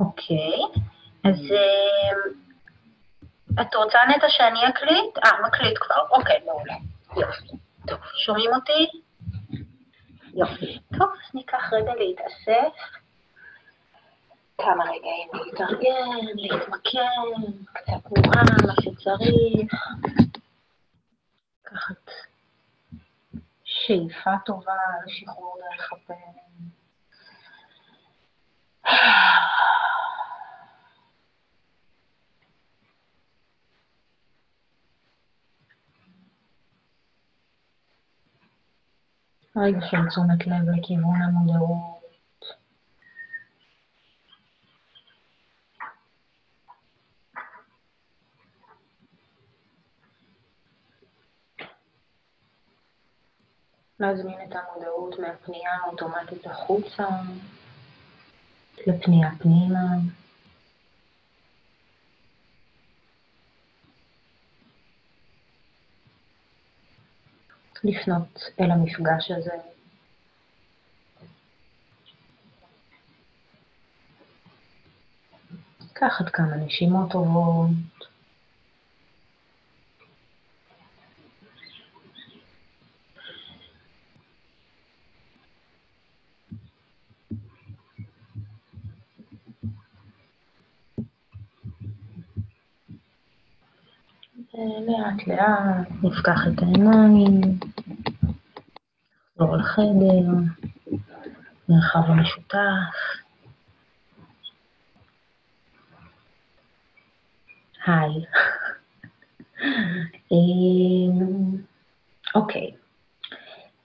אוקיי, אז אה, את רוצה נטע שאני אקליט? אה, מקליט כבר, אוקיי, מעולה. יופי. טוב, שומעים אותי? יופי. טוב, אז ניקח רגע להתאסף. כמה רגעים להתארגן, להתמקם, קצת תנועה, מה שצריך. שאיפה טובה לשחרור דרך הפה. רגע של תשומת לב לכיוון המודעות. להזמין את המודעות מהפנייה האוטומטית החוצה לפנייה פנימה. לפנות אל המפגש הזה. לקחת כמה נשימות טובות. לאט לאט נפקח את העיניים, נחזור לחדר, מרחב המשותף. היי. אמ, אוקיי,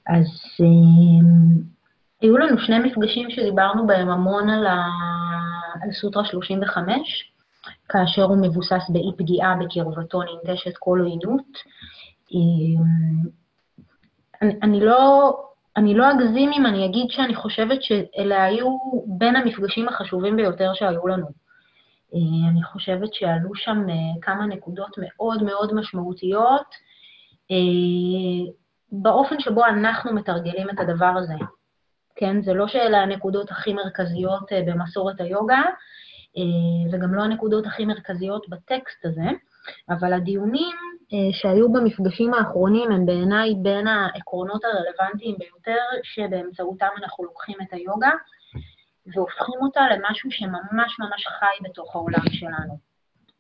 אז אמ, היו לנו שני מפגשים שדיברנו בהם המון על, סוטרה 35, כאשר הוא מבוסס באי פגיעה בקרבתו ננטשת כל עוינות. אני, אני, לא, לא אגזים אם אני אגיד שאני חושבת שאלה היו בין המפגשים החשובים ביותר שהיו לנו. אה, אני חושבת שעלו שם אה, כמה נקודות מאוד מאוד משמעותיות אה, באופן שבו אנחנו מתרגלים את הדבר הזה. כן, זה לא שאלה הנקודות הכי מרכזיות במסורת היוגה, וגם לא הנקודות הכי מרכזיות בטקסט הזה, אבל הדיונים אה, שהיו במפגשים האחרונים הם בעיניי בין העקרונות הרלוונטיים ביותר, שבאמצעותם אנחנו לוקחים את היוגה והופכים אותה למשהו שממש ממש חי בתוך העולם שלנו.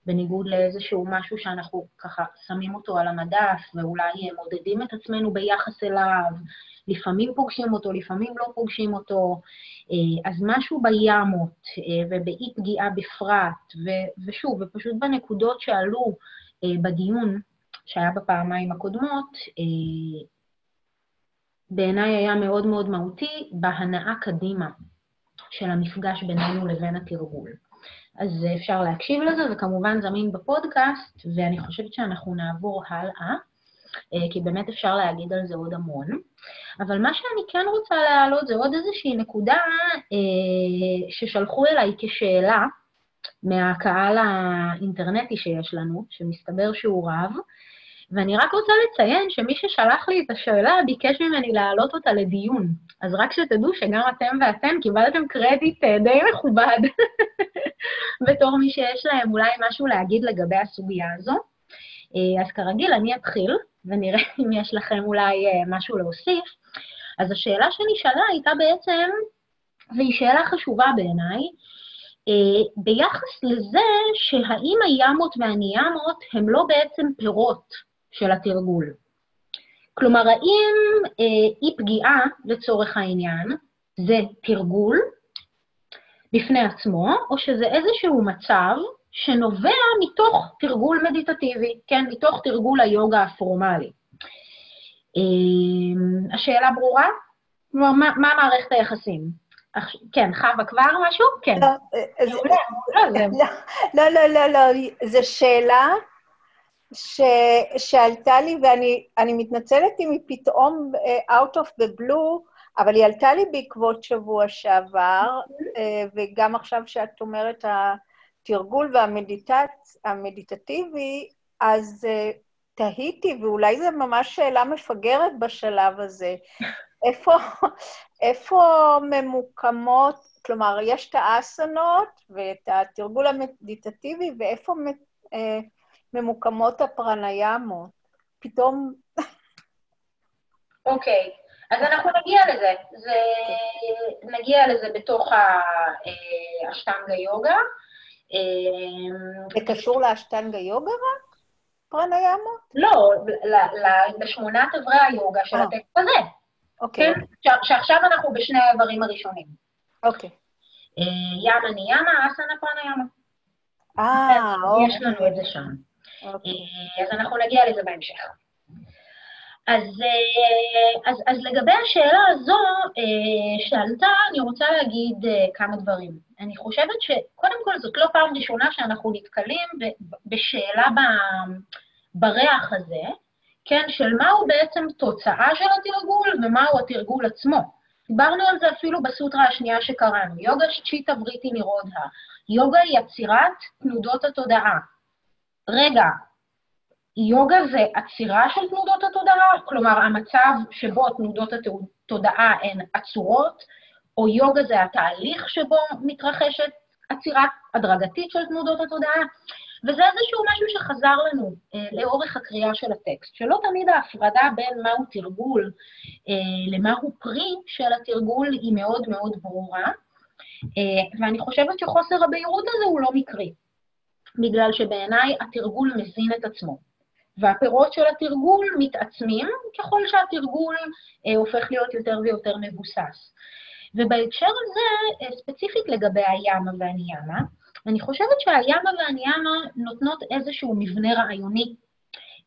בניגוד לאיזשהו משהו שאנחנו ככה שמים אותו על המדף ואולי מודדים את עצמנו ביחס אליו, לפעמים פוגשים אותו, לפעמים לא פוגשים אותו, אה, אז משהו בימות אה, ובאי פגיעה בפרט, ושוב, ופשוט בנקודות שעלו אה, בדיון שהיה בפעמיים הקודמות, בעיניי היה מאוד מאוד מהותי בהנאה קדימה של המפגש בינינו לבין התרגול. אז אפשר להקשיב לזה, וכמובן זמין בפודקאסט, ואני חושבת שאנחנו נעבור הלאה. אה, כי באמת אפשר להגיד על זה עוד המון. אבל מה שאני כן רוצה להעלות זה עוד איזושהי נקודה אה, ששלחו אליי כשאלה מהקהל האינטרנטי שיש לנו, שמסתבר שהוא רב, ואני רק רוצה לציין שמי ששלח לי את השאלה ביקש ממני להעלות אותה לדיון. אז רק שתדעו שגם אתם ואתם קיבלתם קרדיט אה, די מכובד בתור מי שיש להם אולי משהו להגיד לגבי הסוגיה הזו. אז כרגיל, אני אתחיל, ונראה אם יש לכם אולי אה, משהו להוסיף. אז השאלה שנשאלה הייתה בעצם, והיא שאלה חשובה בעיניי, אה, ביחס לזה שהאם הימות והניאמות הם לא בעצם פירות של התרגול. כלומר, האם אה, אי פגיעה, לצורך העניין, זה תרגול בפני עצמו, או שזה איזשהו מצב שנובע מתוך תרגול מדיטטיבי, כן, מתוך תרגול היוגה הפורמלי. אמ, השאלה ברורה? כלומר, מה, מה מערכת היחסים? כן, חווה כבר משהו? כן. לא, לא, לא, לא, זו שאלה ש, שעלתה לי, ואני מתנצלת אם היא פתאום uh, out of the blue, אבל היא עלתה לי בעקבות שבוע שעבר, uh, וגם עכשיו שאת אומרת התרגול והמדיטטיבי, אז uh, תהיתי, ואולי זו ממש שאלה מפגרת בשלב הזה, איפה, איפה ממוקמות, כלומר, יש את האסנות ואת התרגול המדיטטיבי, ואיפה אה, ממוקמות הפרניאמות? פתאום... אוקיי, okay. אז אנחנו נגיע לזה. זה... נגיע לזה בתוך האשטנגה יוגה. זה קשור לאשטנגה יוגה רק? פרניאמות? לא, לשמונת אברי היוגה של אה. הטקסט הזה. אוקיי. כן? שעכשיו אנחנו בשני האיברים הראשונים. אוקיי. ימה ניאמה, אסנה פרניאמה. אה, אוקיי. יש לנו את זה שם. אוקיי. אז אנחנו נגיע לזה בהמשך. אז, אז, אז לגבי השאלה הזו שעלתה, אני רוצה להגיד כמה דברים. אני חושבת שקודם כל זאת לא פעם ראשונה שאנחנו נתקלים בשאלה בריח הזה, כן, של מהו בעצם תוצאה של התרגול ומהו התרגול עצמו. דיברנו על זה אפילו בסוטרה השנייה שקראנו, יוגה צ'יטה בריטי נירודה. יוגה יצירת תנודות התודעה. רגע, יוגה זה עצירה של תנודות התודעה? כלומר, המצב שבו תנודות התודעה הן עצורות, או יוגה זה התהליך שבו מתרחשת עצירה הדרגתית של תנודות התודעה? וזה איזשהו משהו שחזר לנו אה, לאורך הקריאה של הטקסט, שלא תמיד ההפרדה בין מהו תרגול אה, למהו פרי של התרגול היא מאוד מאוד ברורה, אה, ואני חושבת שחוסר הבהירות הזה הוא לא מקרי, בגלל שבעיניי התרגול מזין את עצמו. והפירות של התרגול מתעצמים ככל שהתרגול אה, הופך להיות יותר ויותר מבוסס. ובהקשר הזה, אה, ספציפית לגבי היאמה והניאמה, אני חושבת שהיאמה והניאמה נותנות איזשהו מבנה רעיוני,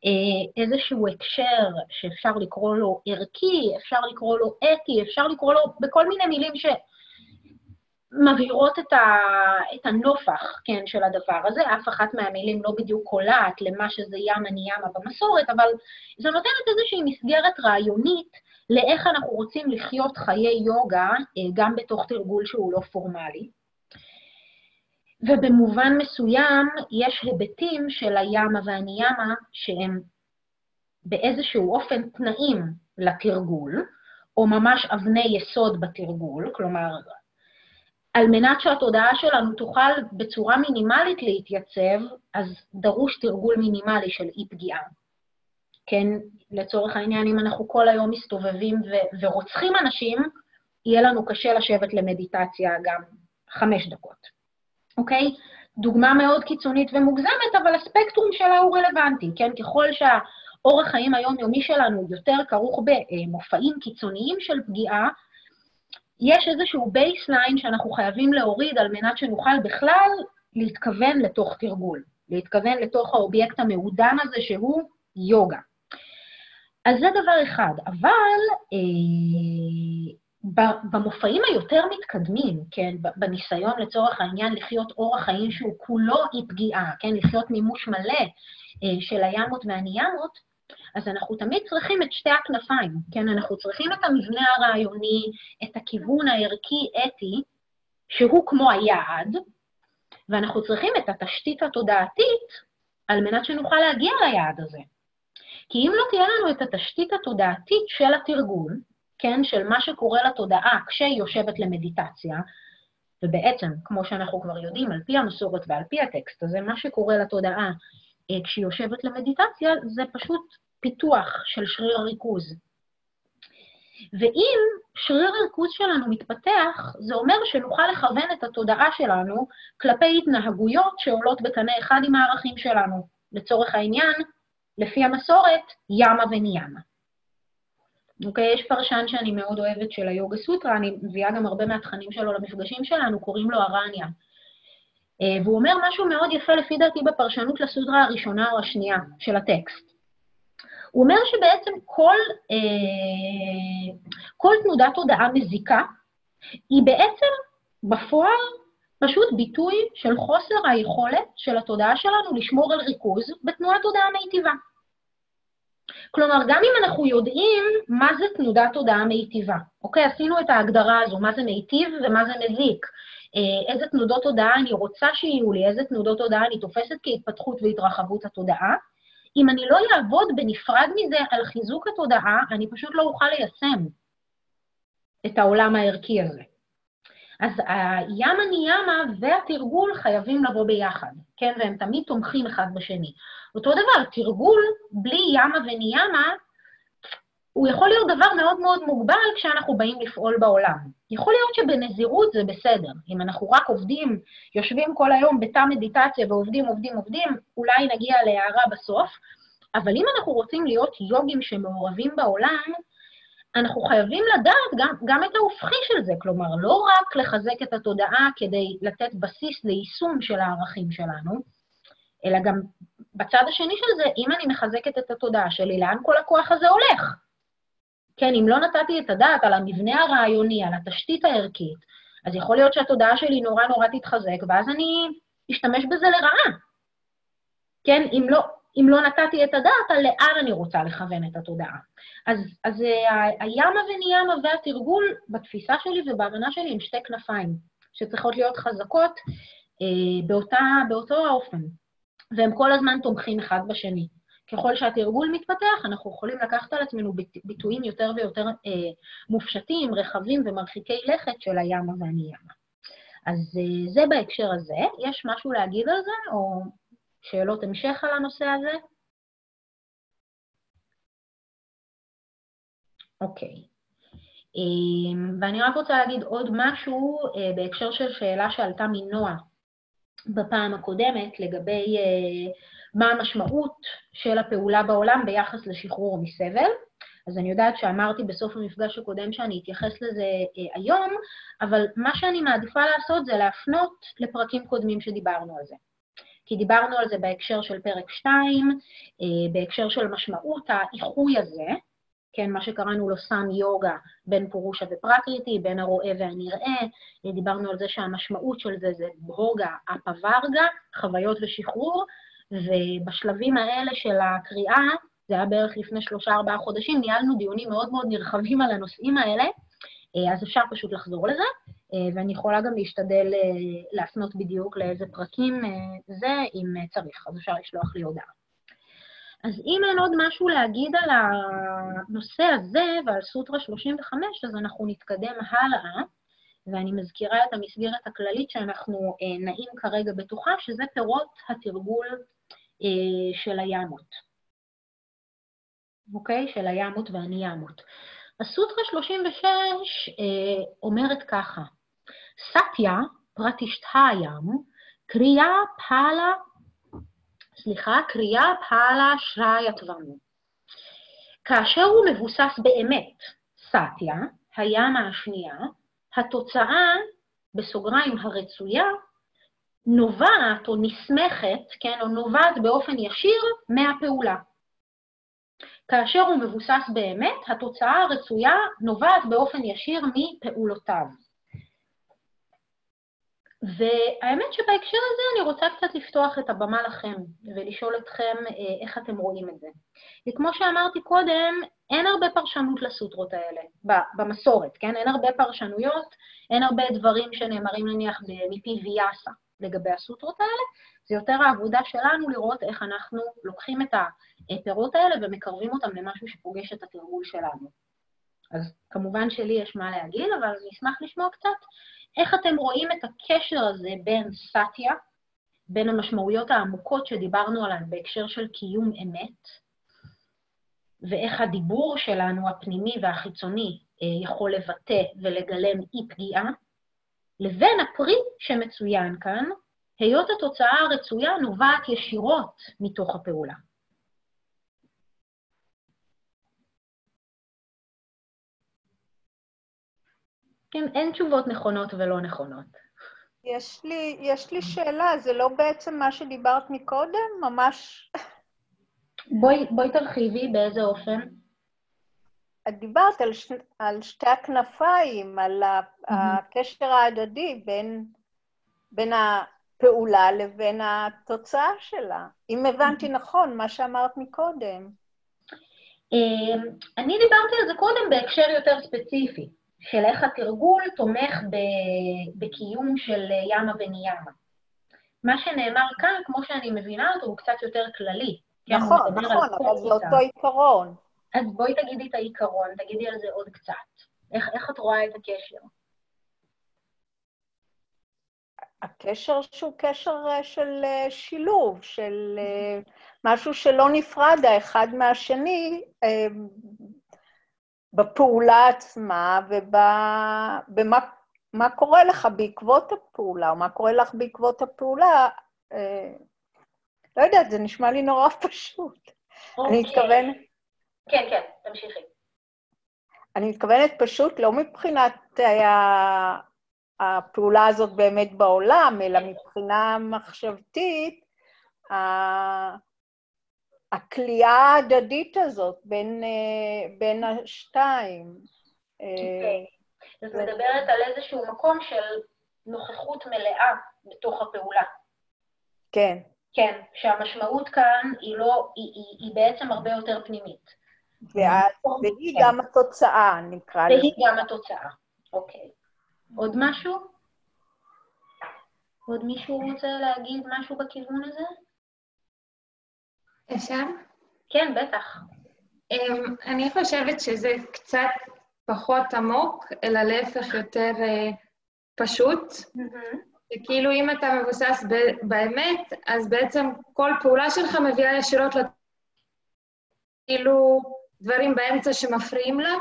אה, איזשהו הקשר שאפשר לקרוא לו ערכי, אפשר לקרוא לו אתי, אפשר לקרוא לו בכל מיני מילים שמבהירות את, ה, את הנופח, כן, של הדבר הזה. אף אחת מהמילים לא בדיוק קולעת למה שזה ימה ניאמה במסורת, אבל זה נותנת איזושהי מסגרת רעיונית לאיך אנחנו רוצים לחיות חיי יוגה, אה, גם בתוך תרגול שהוא לא פורמלי. ובמובן מסוים יש היבטים של הימה והניאמה שהם באיזשהו אופן תנאים לתרגול, או ממש אבני יסוד בתרגול, כלומר, על מנת שהתודעה שלנו תוכל בצורה מינימלית להתייצב, אז דרוש תרגול מינימלי של אי-פגיעה. כן, לצורך העניין, אם אנחנו כל היום מסתובבים ו- ורוצחים אנשים, יהיה לנו קשה לשבת למדיטציה גם חמש דקות. אוקיי? דוגמה מאוד קיצונית ומוגזמת, אבל הספקטרום שלה הוא רלוונטי, כן? ככל שהאורח חיים היומיומי שלנו יותר כרוך במופעים קיצוניים של פגיעה, יש איזשהו baseline שאנחנו חייבים להוריד על מנת שנוכל בכלל להתכוון לתוך תרגול, להתכוון לתוך האובייקט המעודן הזה שהוא יוגה. אז זה דבר אחד, אבל אה, במופעים היותר מתקדמים, כן, בניסיון לצורך העניין לחיות אורח חיים שהוא כולו אי פגיעה, כן, לחיות מימוש מלא אה, של הימות והניאמות, אז אנחנו תמיד צריכים את שתי הכנפיים, כן, אנחנו צריכים את המבנה הרעיוני, את הכיוון הערכי-אתי, שהוא כמו היעד, ואנחנו צריכים את התשתית התודעתית על מנת שנוכל להגיע ליעד הזה. כי אם לא תהיה לנו את התשתית התודעתית של התרגול, כן, של מה שקורה לתודעה כשהיא יושבת למדיטציה, ובעצם, כמו שאנחנו כבר יודעים, על פי המסורת ועל פי הטקסט הזה, מה שקורה לתודעה אה, כשהיא יושבת למדיטציה זה פשוט פיתוח של שריר הריכוז. ואם שריר הריכוז שלנו מתפתח, זה אומר שנוכל לכוון את התודעה שלנו כלפי התנהגויות שעולות בקנה אחד עם הערכים שלנו. לצורך העניין, לפי המסורת, ימה וניימה. אוקיי? יש פרשן שאני מאוד אוהבת של היוגה סוטרה, אני מביאה גם הרבה מהתכנים שלו למפגשים שלנו, קוראים לו ארניה. אה, והוא אומר משהו מאוד יפה, לפי דעתי, בפרשנות לסוטרה הראשונה או השנייה של הטקסט. הוא אומר שבעצם כל, אה, כל תנודת הודעה מזיקה היא בעצם בפועל פשוט ביטוי של חוסר היכולת של התודעה שלנו לשמור על ריכוז בתנועת הודעה מיטיבה. כלומר, גם אם אנחנו יודעים מה זה תנודת תודעה מיטיבה, אוקיי? עשינו את ההגדרה הזו, מה זה מיטיב ומה זה מזיק, אה, איזה תנודות תודעה אני רוצה שיהיו לי, איזה תנודות תודעה אני תופסת כהתפתחות והתרחבות התודעה. אם אני לא אעבוד בנפרד מזה על חיזוק התודעה, אני פשוט לא אוכל ליישם את העולם הערכי הזה. אז הימה ניאמה והתרגול חייבים לבוא ביחד, כן? והם תמיד תומכים אחד בשני. אותו דבר, תרגול בלי ימה וניאמה, הוא יכול להיות דבר מאוד מאוד מוגבל כשאנחנו באים לפעול בעולם. יכול להיות שבנזירות זה בסדר. אם אנחנו רק עובדים, יושבים כל היום בתא מדיטציה ועובדים, עובדים, עובדים, אולי נגיע להערה בסוף, אבל אם אנחנו רוצים להיות יוגים שמעורבים בעולם, אנחנו חייבים לדעת גם, גם את ההופכי של זה, כלומר, לא רק לחזק את התודעה כדי לתת בסיס ליישום של הערכים שלנו, אלא גם בצד השני של זה, אם אני מחזקת את התודעה שלי, לאן כל הכוח הזה הולך? כן, אם לא נתתי את הדעת על המבנה הרעיוני, על התשתית הערכית, אז יכול להיות שהתודעה שלי נורא נורא תתחזק, ואז אני אשתמש בזה לרעה. כן, אם לא, אם לא נתתי את הדעת על לאן אני רוצה לכוון את התודעה. אז, אז אה, הימה וניימה והתרגול, בתפיסה שלי ובהבנה שלי, הם שתי כנפיים, שצריכות להיות חזקות אה, באותה, באותו האופן, והם כל הזמן תומכים אחד בשני. ככל שהתרגול מתפתח, אנחנו יכולים לקחת על עצמנו ביטויים יותר ויותר אה, מופשטים, רחבים ומרחיקי לכת של הימה והניימה. אז אה, זה בהקשר הזה. יש משהו להגיד על זה, או שאלות המשך על הנושא הזה? אוקיי. אמ, ואני רק רוצה להגיד עוד משהו אה, בהקשר של שאלה שעלתה מנועה בפעם הקודמת לגבי אה, מה המשמעות של הפעולה בעולם ביחס לשחרור מסבל. אז אני יודעת שאמרתי בסוף המפגש הקודם שאני אתייחס לזה אה, היום, אבל מה שאני מעדיפה לעשות זה להפנות לפרקים קודמים שדיברנו על זה. כי דיברנו על זה בהקשר של פרק 2, אה, בהקשר של משמעות האיחוי הזה, כן, מה שקראנו לו סם יוגה בין פורושה ופרקריטי, בין הרואה והנראה, אה, דיברנו על זה שהמשמעות של זה זה בהוגה אפווארגה, חוויות ושחרור, ובשלבים האלה של הקריאה, זה היה בערך לפני שלושה-ארבעה חודשים, ניהלנו דיונים מאוד מאוד נרחבים על הנושאים האלה, אה, אז אפשר פשוט לחזור לזה. אה, ואני יכולה גם להשתדל אה, להפנות בדיוק לאיזה פרקים זה, אם צריך, אז אפשר לשלוח לי הודעה. אז אם אין עוד משהו להגיד על הנושא הזה ועל סוטרה 35, אז אנחנו נתקדם הלאה, ואני מזכירה את המסגרת הכללית שאנחנו נעים כרגע בתוכה, שזה פירות התרגול של הימות. אוקיי? של הימות והניאמות. הסוטרה 36 אומרת ככה, סטיה, פרטישטהיים, קריאה פעלה, סליחה, קריאה פעלה שרייתוונו. כאשר הוא מבוסס באמת, סטיה, הימה השנייה, התוצאה, בסוגריים הרצויה, נובעת או נסמכת, כן, או נובעת באופן ישיר מהפעולה. כאשר הוא מבוסס באמת, התוצאה הרצויה נובעת באופן ישיר מפעולותיו. והאמת שבהקשר הזה אני רוצה קצת לפתוח את הבמה לכם ולשאול אתכם אה, איך אתם רואים את זה. וכמו שאמרתי קודם, אין הרבה פרשנות לסוטרות האלה, במסורת, כן? אין הרבה פרשנויות, אין הרבה דברים שנאמרים נניח מפי ויאסה לגבי הסוטרות האלה, זה יותר העבודה שלנו לראות איך אנחנו לוקחים את הפירות האלה ומקרבים אותם למשהו שפוגש את התרגול שלנו. אז כמובן שלי יש מה להגיד, אבל אני אשמח לשמוע קצת איך אתם רואים את הקשר הזה בין סטיה, בין המשמעויות העמוקות שדיברנו עליהן בהקשר של קיום אמת, ואיך הדיבור שלנו, הפנימי והחיצוני, אה, יכול לבטא ולגלם אי-פגיעה, לבין הפרי שמצוין כאן, היות התוצאה הרצויה נובעת ישירות מתוך הפעולה. כן, אין תשובות נכונות ולא נכונות. יש לי, יש לי שאלה, זה לא בעצם מה שדיברת מקודם? ממש... בואי, בואי תרחיבי, באיזה אופן? את דיברת על, ש... על שתי הכנפיים, על הקשר ההדדי בין, בין הפעולה לבין התוצאה שלה. אם הבנתי נכון, מה שאמרת מקודם. אמ, אני דיברתי על זה קודם בהקשר יותר ספציפי. של איך התרגול תומך בקיום של ימה וניימה. מה שנאמר כאן, כמו שאני מבינה אותו, הוא קצת יותר כללי. נכון, נכון, אבל זה אותו עיקרון. אז בואי תגידי את העיקרון, תגידי על זה עוד קצת. איך, איך את רואה את הקשר? הקשר שהוא קשר אה, של אה, שילוב, של אה, משהו שלא נפרד האחד מהשני בפעולה עצמה ובמה קורה לך בעקבות הפעולה, או מה קורה לך בעקבות הפעולה. לא יודעת, זה נשמע לי נורא פשוט. Okay. אני אוקיי. מתכוונת... כן, כן, תמשיכי. אני מתכוונת פשוט לא מבחינת היה... הפעולה הזאת באמת בעולם, אלא מבחינה מחשבתית, הכליאה ההדדית הזאת בין, אה, בין השתיים. Okay. אוקיי. את מדברת על איזשהו מקום של נוכחות מלאה בתוך הפעולה. כן. כן, שהמשמעות כאן היא לא, היא, היא, היא בעצם הרבה יותר פנימית. ואז, והיא כן. גם התוצאה, נקרא לזה. והיא גם התוצאה, אוקיי. עוד משהו? עוד מישהו רוצה להגיד משהו בכיוון הזה? אפשר? כן, בטח. Um, אני חושבת שזה קצת פחות עמוק, אלא להפך יותר uh, פשוט. וכאילו אם אתה מבוסס ב- באמת, אז בעצם כל פעולה שלך מביאה ישירות לת... כאילו דברים באמצע שמפריעים לה.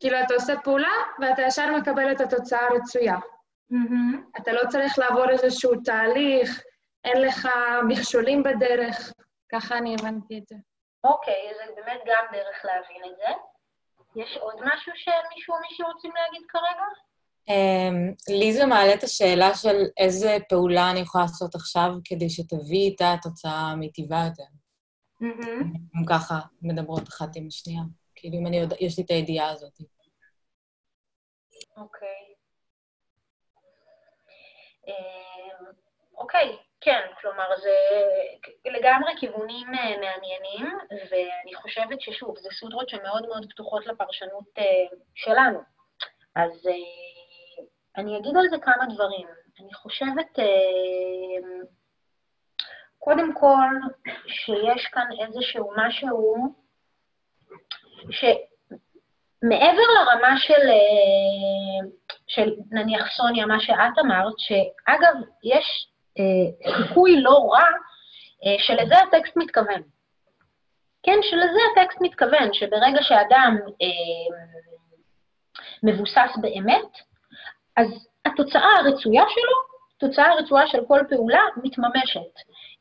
כאילו אתה עושה פעולה ואתה ישר מקבל את התוצאה הרצויה. Mm-hmm. אתה לא צריך לעבור איזשהו תהליך, אין לך מכשולים בדרך, ככה אני הבנתי את זה. אוקיי, okay, זה באמת גם דרך להבין את זה. יש עוד משהו שמישהו או מישהו רוצים להגיד כרגע? Um, לי זה מעלה את השאלה של איזה פעולה אני יכולה לעשות עכשיו כדי שתביא איתה תוצאה מיטיבה יותר. Mm-hmm. אם ככה מדברות אחת עם השנייה. כאילו, אם אני יודע, יש לי את הידיעה הזאת. אוקיי. אמ, אוקיי, כן, כלומר, זה לגמרי כיוונים אה, מעניינים, ואני חושבת ששוב, זה סודרות שמאוד מאוד פתוחות לפרשנות אה, שלנו. אז אה, אני אגיד על זה כמה דברים. אני חושבת, קודם כל, שיש כאן איזשהו משהו שמעבר לרמה של, אה, של נניח סוניה, מה שאת אמרת, שאגב, יש אה, סיכוי לא רע אה, שלזה הטקסט מתכוון. כן, שלזה הטקסט מתכוון, שברגע שאדם אה, מבוסס באמת, אז התוצאה הרצויה שלו, התוצאה הרצויה של כל פעולה, מתממשת.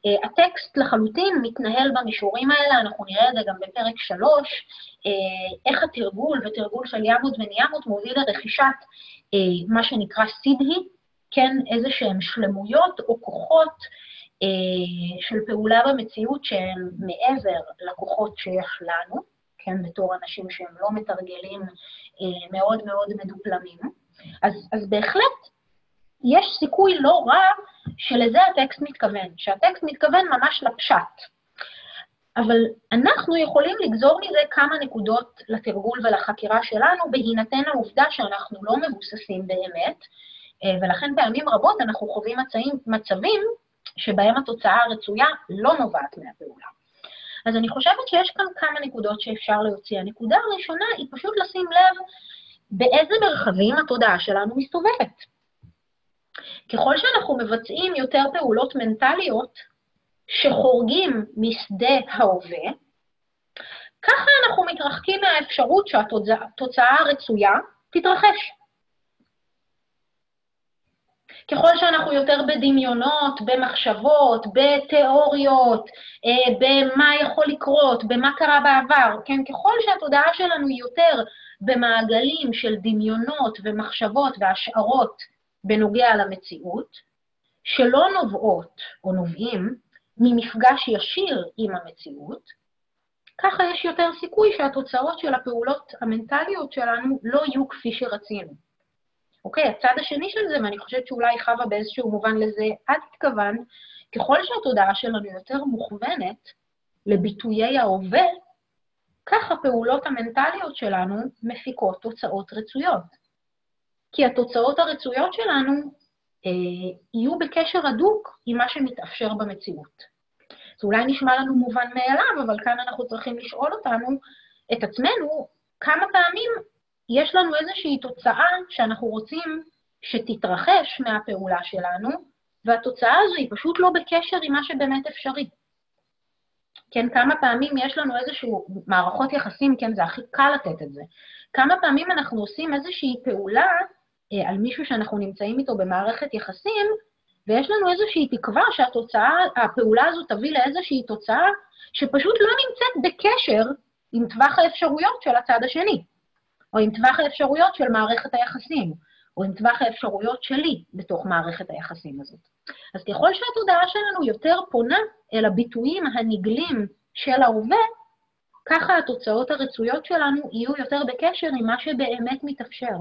Uh, הטקסט לחלוטין מתנהל במישורים האלה, אנחנו נראה את זה גם בפרק שלוש, uh, איך התרגול ותרגול של ימות וניאמות מוביל לרכישת uh, מה שנקרא סידהי, כן, איזה שהן שלמויות או כוחות של פעולה במציאות שהן מעבר לכוחות שיש לנו, כן, בתור אנשים שהם לא מתרגלים מאוד מאוד מדופלמים. אז, אז בהחלט יש סיכוי לא רע שלזה הטקסט מתכוון, שהטקסט מתכוון ממש לפשט. אבל אנחנו יכולים לגזור מזה כמה נקודות לתרגול ולחקירה שלנו, בהינתן העובדה שאנחנו לא מבוססים באמת, אה, ולכן פעמים רבות אנחנו חווים מצעים, מצבים שבהם התוצאה הרצויה לא נובעת מהפעולה. אז אני חושבת שיש כאן כמה נקודות שאפשר להוציא. הנקודה הראשונה היא פשוט לשים לב באיזה מרחבים התודעה שלנו מסתובבת. ככל שאנחנו מבצעים יותר פעולות מנטליות שחורגים משדה ההווה, ככה אנחנו מתרחקים מהאפשרות שהתוצאה הרצויה תתרחש. ככל שאנחנו יותר בדמיונות, במחשבות, בתיאוריות, אה, במה יכול לקרות, במה קרה בעבר, כן? ככל שהתודעה שלנו יותר במעגלים של דמיונות ומחשבות והשערות בנוגע למציאות, שלא נובעות או נובעים ממפגש ישיר עם המציאות, ככה יש יותר סיכוי שהתוצאות של הפעולות המנטליות שלנו לא יהיו כפי שרצינו. אוקיי, הצד השני של זה, ואני חושבת שאולי חווה באיזשהו מובן לזה, את התכוונת, ככל שהתודעה שלנו יותר מוכוונת לביטויי ההווה, כך הפעולות המנטליות שלנו מפיקות תוצאות רצויות. כי התוצאות הרצויות שלנו אה, יהיו בקשר הדוק עם מה שמתאפשר במציאות. זה אולי נשמע לנו מובן מאליו, אבל כאן אנחנו צריכים לשאול אותנו, את עצמנו, כמה פעמים יש לנו איזושהי תוצאה שאנחנו רוצים שתתרחש מהפעולה שלנו, והתוצאה הזו היא פשוט לא בקשר עם מה שבאמת אפשרי. כן, כמה פעמים יש לנו איזשהו מערכות יחסים, כן, זה הכי קל לתת את זה. כמה פעמים אנחנו עושים איזושהי פעולה על מישהו שאנחנו נמצאים איתו במערכת יחסים, ויש לנו איזושהי תקווה שהתוצאה, הפעולה הזו תביא לאיזושהי תוצאה שפשוט לא נמצאת בקשר עם טווח האפשרויות של הצד השני, או עם טווח האפשרויות של מערכת היחסים, או עם טווח האפשרויות שלי בתוך מערכת היחסים הזאת. אז ככל שהתודעה שלנו יותר פונה אל הביטויים הנגלים של ההווה, ככה התוצאות הרצויות שלנו יהיו יותר בקשר עם מה שבאמת מתאפשר,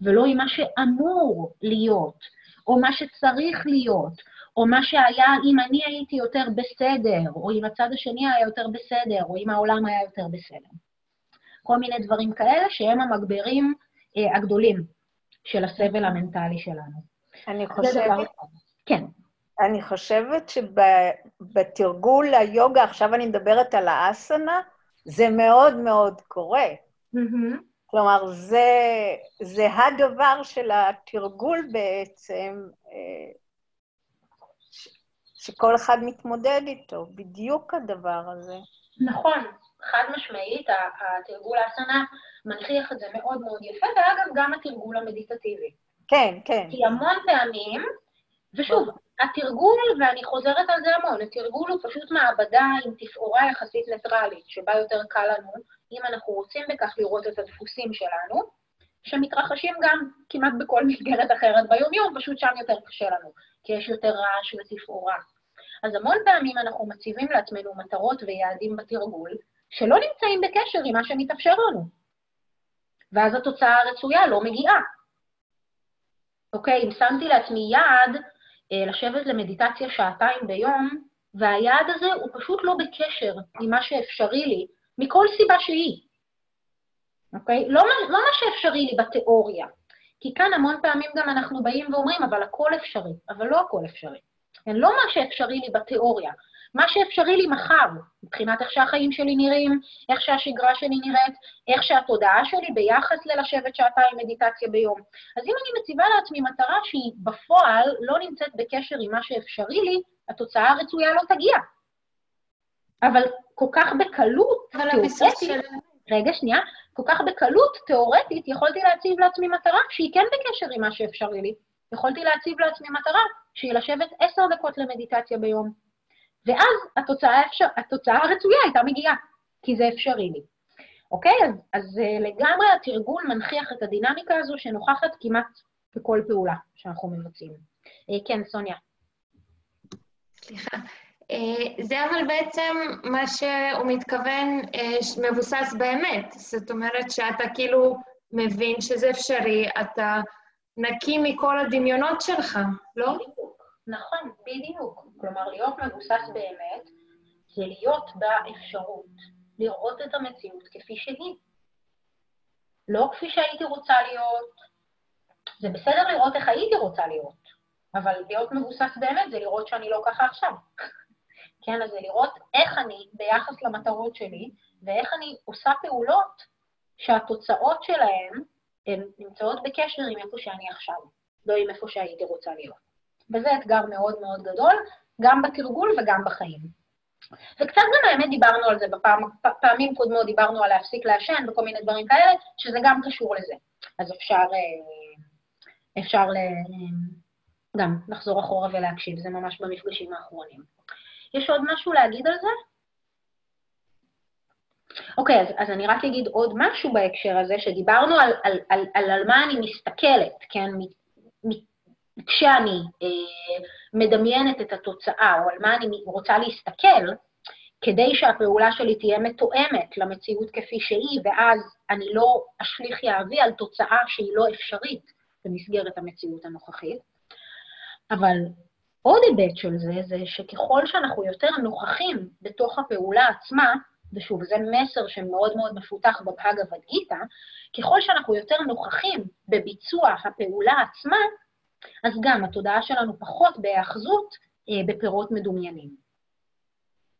ולא עם מה שאמור להיות, או מה שצריך להיות, או מה שהיה אם אני הייתי יותר בסדר, או אם הצד השני היה יותר בסדר, או אם העולם היה יותר בסדר. כל מיני דברים כאלה שהם המגברים אה, הגדולים של הסבל המנטלי שלנו. אני חושבת... כן. אני חושבת שבתרגול היוגה, עכשיו אני מדברת על האסנה, זה מאוד מאוד קורה. Mm-hmm. כלומר, זה, זה הדבר של התרגול בעצם, אה, ש, שכל אחד מתמודד איתו, בדיוק הדבר הזה. נכון, חד משמעית, התרגול האסנה מנכיח את זה מאוד מאוד יפה, ואגב, גם התרגול המדיטטיבי. כן, כן. כי המון פעמים, ושוב, התרגול, ואני חוזרת על זה המון, התרגול הוא פשוט מעבדה עם תפאורה יחסית ניטרלית, שבה יותר קל לנו, אם אנחנו רוצים בכך לראות את הדפוסים שלנו, שמתרחשים גם כמעט בכל מסגרת אחרת ביומיום, פשוט שם יותר קשה לנו, כי יש יותר רעש ותפאורה. אז המון פעמים אנחנו מציבים לעצמנו מטרות ויעדים בתרגול, שלא נמצאים בקשר עם מה שמתאפשר לנו. ואז התוצאה הרצויה לא מגיעה. אוקיי, אם שמתי לעצמי יעד אה, לשבת למדיטציה שעתיים ביום, והיעד הזה הוא פשוט לא בקשר עם מה שאפשרי לי, מכל סיבה שהיא. אוקיי? לא, לא מה שאפשרי לי בתיאוריה, כי כאן המון פעמים גם אנחנו באים ואומרים, אבל הכל אפשרי, אבל לא הכל אפשרי. כן, לא מה שאפשרי לי בתיאוריה, מה שאפשרי לי מחר, מבחינת איך שהחיים שלי נראים, איך שהשגרה שלי נראית, איך שהתודעה שלי ביחס ללשבת שעתיים מדיטציה ביום. אז אם אני מציבה לעצמי מטרה שהיא בפועל לא נמצאת בקשר עם מה שאפשרי לי, התוצאה הרצויה לא תגיע. אבל כל כך בקלות, תיאורטית, רגע, שנייה, כל כך בקלות, תיאורטית, יכולתי להציב לעצמי מטרה שהיא כן בקשר עם מה שאפשרי לי. יכולתי להציב לעצמי מטרה שהיא לשבת עשר דקות למדיטציה ביום. ואז התוצאה, אפשר, התוצאה הרצויה הייתה מגיעה, כי זה אפשרי לי. אוקיי? אז, אז אה, לגמרי התרגול מנכיח את הדינמיקה הזו שנוכחת כמעט בכל פעולה שאנחנו מבצעים. אה, כן, סוניה. סליחה. אה, זה אבל בעצם מה שהוא מתכוון מבוסס באמת. זאת אומרת שאתה כאילו מבין שזה אפשרי, אתה נקי מכל הדמיונות שלך, לא? נכון, בדיוק. כלומר, להיות מבוסס באמת זה להיות באפשרות, לראות את המציאות כפי שהיא. לא כפי שהייתי רוצה להיות. זה בסדר לראות איך הייתי רוצה להיות, אבל להיות מבוסס באמת זה לראות שאני לא ככה עכשיו. כן, אז זה לראות איך אני ביחס למטרות שלי, ואיך אני עושה פעולות שהתוצאות שלהן הן נמצאות בקשר עם איפה שאני עכשיו, לא עם איפה שהייתי רוצה להיות. וזה אתגר מאוד מאוד גדול, גם בתרגול וגם בחיים. וקצת גם האמת דיברנו על זה בפעמים קודמות, דיברנו על להפסיק לעשן וכל מיני דברים כאלה, שזה גם קשור לזה. אז אפשר, אה, אפשר גם לחזור אחורה ולהקשיב, זה ממש במפגשים האחרונים. יש עוד משהו להגיד על זה? אוקיי, אז, אז אני רק אגיד עוד משהו בהקשר הזה, שדיברנו על, על, על, על, על מה אני מסתכלת, כן, כשאני אה, מדמיינת את התוצאה, או על מה אני רוצה להסתכל, כדי שהפעולה שלי תהיה מתואמת למציאות כפי שהיא, ואז אני לא אשליך יהבי על תוצאה שהיא לא אפשרית במסגרת המציאות הנוכחית. אבל עוד היבט של זה, זה שככל שאנחנו יותר נוכחים בתוך הפעולה עצמה, ושוב, זה מסר שמאוד מאוד מפותח בבהגavad גיתא, ככל שאנחנו יותר נוכחים בביצוע הפעולה עצמה, אז גם התודעה שלנו פחות בהיאחזות אה, בפירות מדומיינים.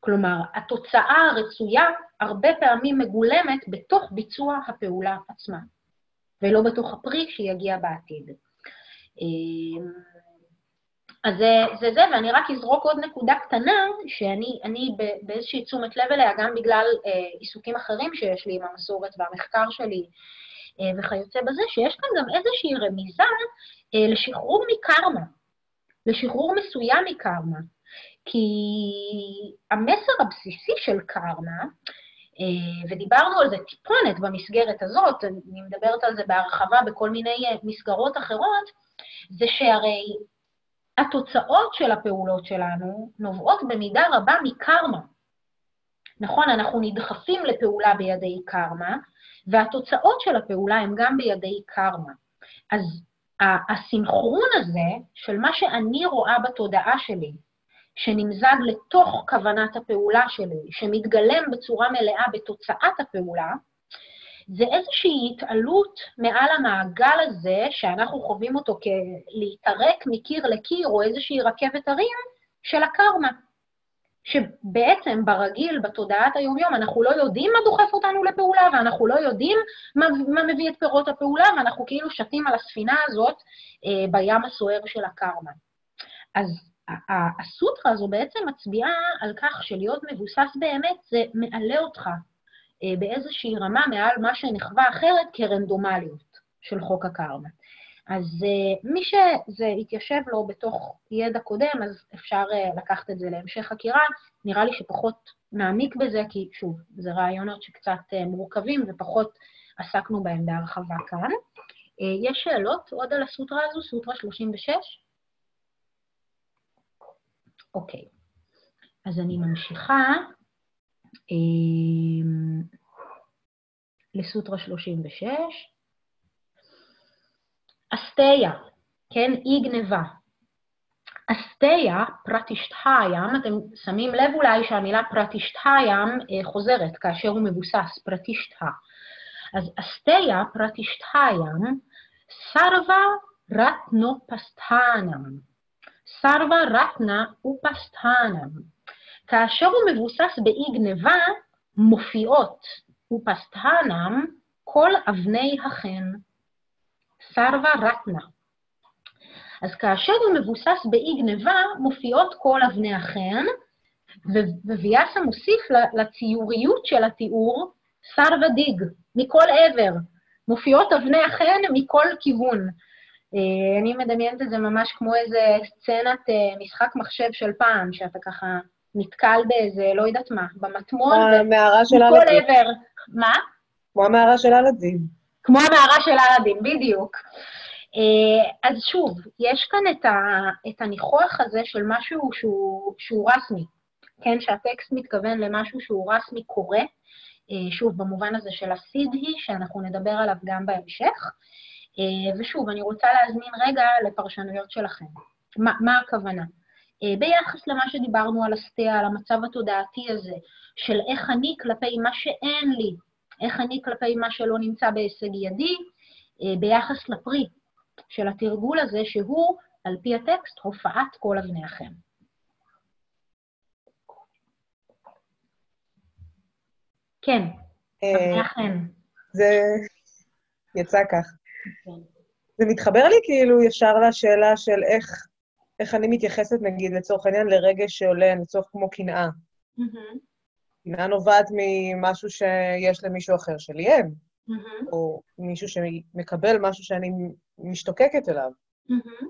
כלומר, התוצאה הרצויה הרבה פעמים מגולמת בתוך ביצוע הפעולה עצמה, ולא בתוך הפרי שיגיע בעתיד. אז זה, זה ואני רק אזרוק עוד נקודה קטנה, שאני באיזושהי תשומת לב אליה, גם בגלל אה, עיסוקים אחרים שיש לי עם המסורת והמחקר שלי אה, וכיוצא בזה, שיש כאן גם איזושהי רמיזה אה, לשחרור מקרמה, לשחרור מסוים מקרמה. כי המסר הבסיסי של קרמה, אה, ודיברנו על זה טיפונת במסגרת הזאת, אני מדברת על זה בהרחבה בכל מיני אה, מסגרות אחרות, זה שהרי התוצאות של הפעולות שלנו נובעות במידה רבה מקרמה. נכון, אנחנו נדחפים לפעולה בידי קרמה, והתוצאות של הפעולה הן גם בידי קרמה. אז הסינכרון הזה של מה שאני רואה בתודעה שלי, שנמזג לתוך כוונת הפעולה שלי, שמתגלם בצורה מלאה בתוצאת הפעולה, זה איזושהי התעלות מעל המעגל הזה, שאנחנו חווים אותו כלהתערק מקיר לקיר, או איזושהי רכבת הרים, של הקרמה. שבעצם ברגיל, בתודעת היומיום, אנחנו לא יודעים מה דוחף אותנו לפעולה, ואנחנו לא יודעים מה, מה מביא את פירות הפעולה, ואנחנו כאילו שתים על הספינה הזאת אה, בים הסוער של הקרמה. אז הסוטרה הזו בעצם מצביעה על כך שלהיות מבוסס באמת זה מעלה אותך באיזושהי רמה מעל מה שנחווה אחרת כרנדומליות של חוק הקרמה. אז uh, מי שזה התיישב לו בתוך ידע קודם, אז אפשר uh, לקחת את זה להמשך חקירה. נראה לי שפחות נעמיק בזה, כי שוב, זה רעיונות שקצת מורכבים ופחות עסקנו בהם בהרחבה כאן. יש שאלות עוד על הסוטרה הזו, סוטרה 36? אוקיי, אז אני ממשיכה לסוטרה 36. אסטיה, כן? אי גניבה. אסטיה, פרטישטהיים, אתם שמים לב אולי שהמילה פרטישטהיים אה, חוזרת כאשר הוא מבוסס, פרטישטה. אז אסטיה, פרטישטהיים, סרווה רטנו פסטהנם. סרווה רטנה ופסטהנם. כאשר הוא מבוסס באי גניבה, מופיעות ופסטהנם כל אבני החן. סרווה רטנה. אז כאשר הוא מבוסס באי גניבה, מופיעות כל אבני החן, וויאסה מוסיף לציוריות של התיאור סרווה דיג, מכל עבר. מופיעות אבני החן מכל כיוון. אה, אני מדמיינת את זה ממש כמו איזה סצנת אה, משחק מחשב של פעם, שאתה ככה נתקל באיזה, לא יודעת מה, במטמון, המערה של. מכל עבר. מה? כמו המערה של אלאדין. כמו המערה של אלאדין, בדיוק. אה, אז שוב, יש כאן את, ה, את הניחוח הזה של משהו שהוא, שהוא רסמי, כן? שהטקסט מתכוון למשהו שהוא רסמי קורא, אה, שוב, במובן הזה של הסידהי, שאנחנו נדבר עליו גם בהמשך. אה, ושוב, אני רוצה להזמין רגע לפרשנויות שלכם. מה, מה הכוונה? ביחס למה שדיברנו על הסטייה, על המצב התודעתי הזה, של איך אני כלפי מה שאין לי, איך אני כלפי מה שלא נמצא בהישג ידי, אה, ביחס לפרי של התרגול הזה, שהוא, על פי הטקסט, הופעת כל אבני החן. כן, אה, אבני החן. זה יצא כך. כן. זה מתחבר לי כאילו ישר לשאלה של איך, איך אני מתייחסת, נגיד, לצורך העניין, לרגש שעולה, לצורך כמו קנאה. Mm-hmm. קנאה נובעת ממשהו שיש למישהו אחר שלי אין, mm-hmm. או מישהו שמקבל משהו שאני משתוקקת אליו. Mm-hmm.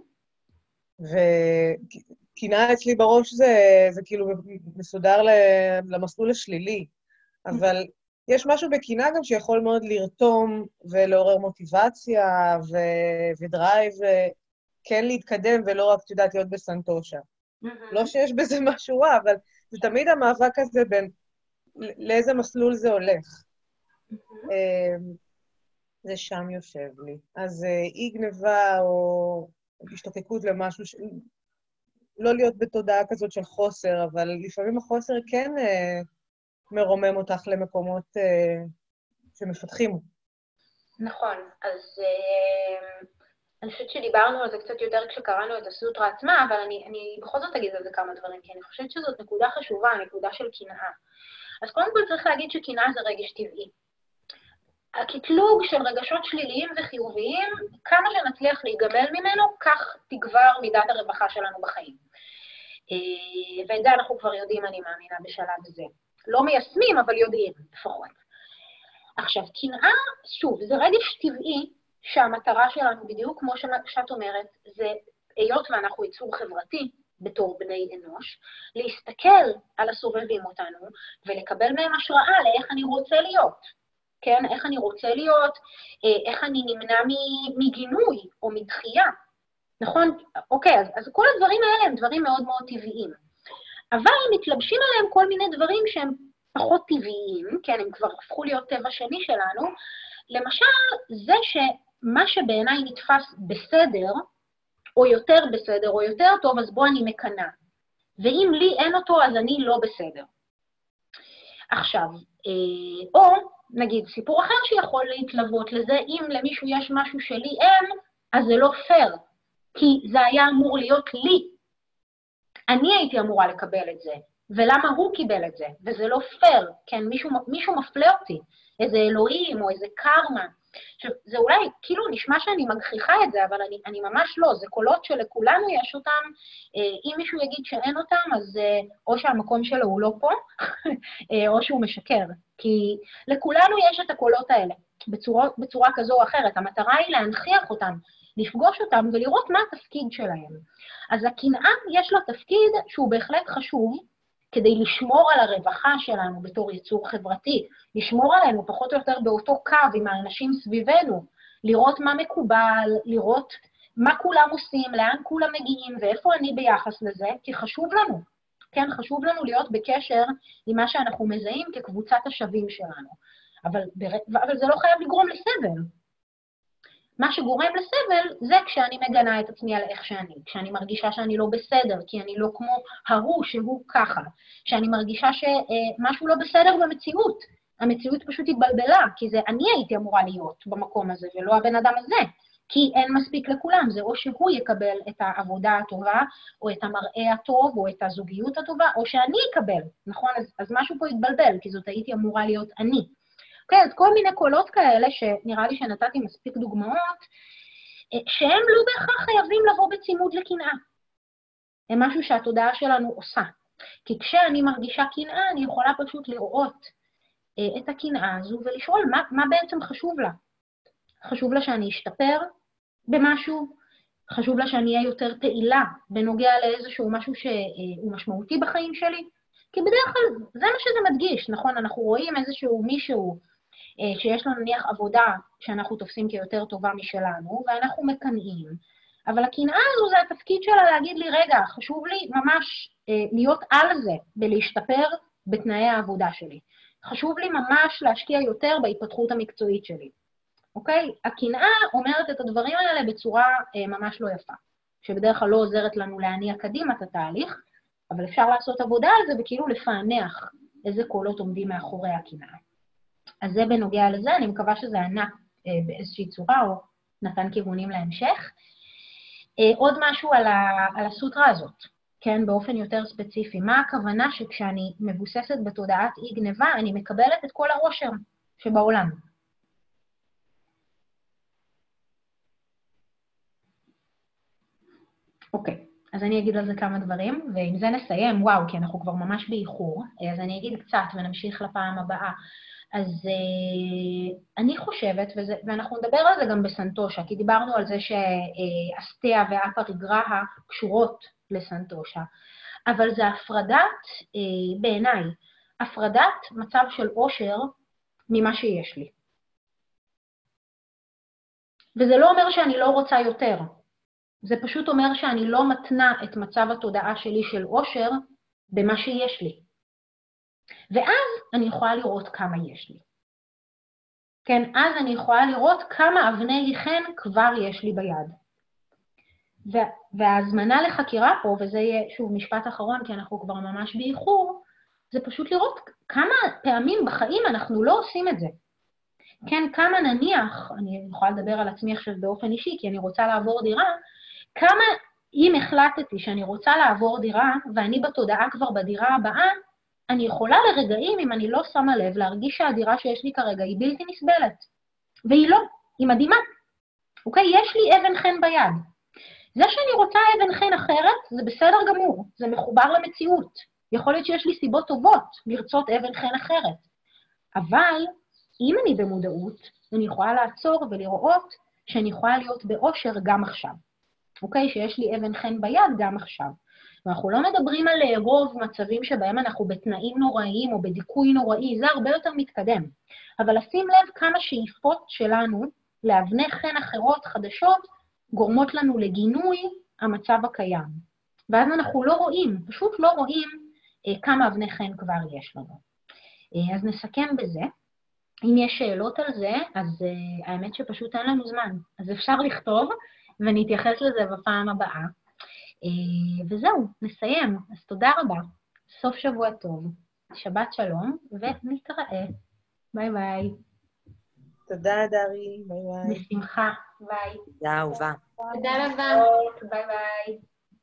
וקנאה אצלי בראש זה, זה כאילו מסודר למסלול השלילי, אבל יש משהו בקנאה גם שיכול מאוד לרתום ולעורר מוטיבציה ו- ודרייב, כן להתקדם ולא רק, את יודעת, להיות בסנטושה. Mm-hmm. לא שיש בזה משהו רע, אבל זה תמיד המאבק הזה בין לאיזה מסלול זה הולך. אמ, זה שם יושב לי. אז אה, אי גניבה או השתוקקות למשהו, ש... לא להיות בתודעה כזאת של חוסר, אבל לפעמים החוסר כן אה, מרומם אותך למקומות אה, שמפתחים. נכון, אז אה, אני חושבת שדיברנו על זה קצת יותר כשקראנו את הסוטרה עצמה, אבל אני, אני בכל זאת אגיד על זה כמה דברים, כי אני חושבת שזאת נקודה חשובה, נקודה של קנאה. אז קודם כל צריך להגיד שקנאה זה רגש טבעי. הקטלוג של רגשות שליליים וחיוביים, כמה שנצליח להיגמל ממנו, כך תגבר מידת הרווחה שלנו בחיים. אה, ואת זה אנחנו כבר יודעים, אני מאמינה, בשלב זה. לא מיישמים, אבל יודעים, לפחות. עכשיו, קנאה, שוב, זה רגש טבעי שהמטרה שלנו, בדיוק כמו שאת אומרת, זה, היות ואנחנו יצור חברתי, בתור בני אנוש, להסתכל על הסובבים אותנו ולקבל מהם השראה לאיך אני רוצה להיות. כן? איך אני רוצה להיות, אה, איך אני נמנע מגינוי או מדחייה. נכון? אוקיי, אז, אז כל הדברים האלה הם דברים מאוד מאוד טבעיים. אבל מתלבשים עליהם כל מיני דברים שהם פחות טבעיים, כן, הם כבר הפכו להיות טבע שני שלנו. למשל, זה שמה שבעיניי נתפס בסדר, או יותר בסדר, או יותר טוב, אז בוא אני מקנאה. ואם לי אין אותו, אז אני לא בסדר. עכשיו, אה, או נגיד סיפור אחר שיכול להתלוות לזה, אם למישהו יש משהו שלי אין, אז זה לא פייר, כי זה היה אמור להיות לי. אני הייתי אמורה לקבל את זה, ולמה הוא קיבל את זה? וזה לא פייר, כן, מישהו, מישהו מפלה אותי, איזה אלוהים או איזה קרמה. עכשיו, זה אולי כאילו נשמע שאני מגחיכה את זה, אבל אני, אני ממש לא, זה קולות שלכולנו יש אותם. אה, אם מישהו יגיד שאין אותם, אז אה, או שהמקום שלו הוא לא פה, אה, או שהוא משקר. כי לכולנו יש את הקולות האלה, בצורה, בצורה כזו או אחרת. המטרה היא להנכיח אותם, לפגוש אותם ולראות מה התפקיד שלהם. אז הקנאה יש לה תפקיד שהוא בהחלט חשוב, כדי לשמור על הרווחה שלנו בתור יצור חברתי, לשמור עלינו פחות או יותר באותו קו עם האנשים סביבנו, לראות מה מקובל, לראות מה כולם עושים, לאן כולם מגיעים ואיפה אני ביחס לזה, כי חשוב לנו. כן, חשוב לנו להיות בקשר עם מה שאנחנו מזהים כקבוצת השווים שלנו. אבל, אבל זה לא חייב לגרום לסבל. מה שגורם לסבל זה כשאני מגנה את עצמי על איך שאני, כשאני מרגישה שאני לא בסדר, כי אני לא כמו ההוא שהוא ככה, כשאני מרגישה שמשהו לא בסדר במציאות. המציאות פשוט התבלבלה, כי זה אני הייתי אמורה להיות במקום הזה, ולא הבן אדם הזה. כי אין מספיק לכולם, זה או שהוא יקבל את העבודה הטובה, או את המראה הטוב, או את הזוגיות הטובה, או שאני אקבל, נכון? אז, אז משהו פה התבלבל, כי זאת הייתי אמורה להיות אני. אוקיי, אז כל מיני קולות כאלה, שנראה לי שנתתי מספיק דוגמאות, אה, שהם לא בהכרח חייבים לבוא בצימוד לקנאה. הם משהו שהתודעה שלנו עושה. כי כשאני מרגישה קנאה, אני יכולה פשוט לראות אה, את הקנאה הזו ולשאול מה, מה בעצם חשוב לה. חשוב לה שאני אשתפר במשהו, חשוב לה שאני אהיה יותר פעילה בנוגע לאיזשהו משהו שהוא משמעותי בחיים שלי, כי בדרך כלל זה מה שזה מדגיש, נכון? אנחנו רואים איזשהו מישהו אה, שיש לו נניח עבודה שאנחנו תופסים כיותר טובה משלנו, ואנחנו מקנאים, אבל הקנאה הזו זה התפקיד שלה להגיד לי, רגע, חשוב לי ממש אה, להיות על זה ולהשתפר בתנאי העבודה שלי. חשוב לי ממש להשקיע יותר בהתפתחות המקצועית שלי. אוקיי? הקנאה אומרת את הדברים האלה בצורה אה, ממש לא יפה, שבדרך כלל לא עוזרת לנו להניע קדימה את התהליך, אבל אפשר לעשות עבודה על זה וכאילו לפענח איזה קולות עומדים מאחורי הקנאה. אז זה בנוגע לזה, אני מקווה שזה ענה אה, באיזושהי צורה או נתן כיוונים להמשך. אה, עוד משהו על, ה, על הסוטרה הזאת, כן, באופן יותר ספציפי. מה הכוונה שכשאני מבוססת בתודעת אי גניבה, אני מקבלת את כל העושר שבעולם? אוקיי, אז אני אגיד על זה כמה דברים, ועם זה נסיים, וואו, כי אנחנו כבר ממש באיחור, אז אני אגיד קצת ונמשיך לפעם הבאה. אז uh, אני חושבת, וזה, ואנחנו נדבר על זה גם בסנטושה, כי דיברנו על זה שאסטיה ואפריגרהה קשורות לסנטושה, אבל זה הפרדת, uh, בעיניי, הפרדת מצב של עושר ממה שיש לי. וזה לא אומר שאני לא רוצה יותר, זה פשוט אומר שאני לא מתנה את מצב התודעה שלי של עושר במה שיש לי. ואז אני יכולה לראות כמה יש לי. כן, אז אני יכולה לראות כמה אבני חן כבר יש לי ביד. וההזמנה לחקירה פה, וזה יהיה שוב משפט אחרון, כי אנחנו כבר ממש באיחור, זה פשוט לראות כמה פעמים בחיים אנחנו לא עושים את זה. כן, כמה נניח, אני יכולה לדבר על עצמי עכשיו באופן אישי, כי אני רוצה לעבור דירה, כמה, אם החלטתי שאני רוצה לעבור דירה, ואני בתודעה כבר בדירה הבאה, אני יכולה לרגעים, אם אני לא שמה לב, להרגיש שהדירה שיש לי כרגע היא בלתי נסבלת. והיא לא, היא מדהימה. אוקיי? יש לי אבן חן ביד. זה שאני רוצה אבן חן אחרת, זה בסדר גמור, זה מחובר למציאות. יכול להיות שיש לי סיבות טובות לרצות אבן חן אחרת. אבל אם אני במודעות, אני יכולה לעצור ולראות שאני יכולה להיות באושר גם עכשיו. אוקיי? שיש לי אבן חן ביד גם עכשיו. ואנחנו לא מדברים על רוב מצבים שבהם אנחנו בתנאים נוראיים או בדיכוי נוראי, זה הרבה יותר מתקדם. אבל לשים לב כמה שאיפות שלנו לאבני חן אחרות חדשות גורמות לנו לגינוי המצב הקיים. ואז אנחנו לא רואים, פשוט לא רואים אה, כמה אבני חן כבר יש לנו. אה, אז נסכם בזה. אם יש שאלות על זה, אז אה, האמת שפשוט אין לנו זמן. אז אפשר לכתוב, ואני אתייחס לזה בפעם הבאה. אה, וזהו, נסיים. אז תודה רבה. סוף שבוע טוב, שבת שלום, ונתראה. ביי ביי. תודה, דרי. ביי ביי. בשמחה. ביי. תודה, אהובה. תודה רבה. ביי ביי.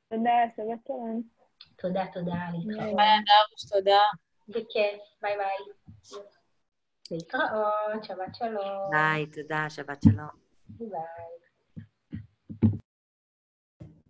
תודה, שבת שלום. תודה, תודה, להתראות. ביי, דרוש, תודה. בכיף, ביי ביי. להתראות, שבת שלום. ביי, תודה, שבת שלום. ביי.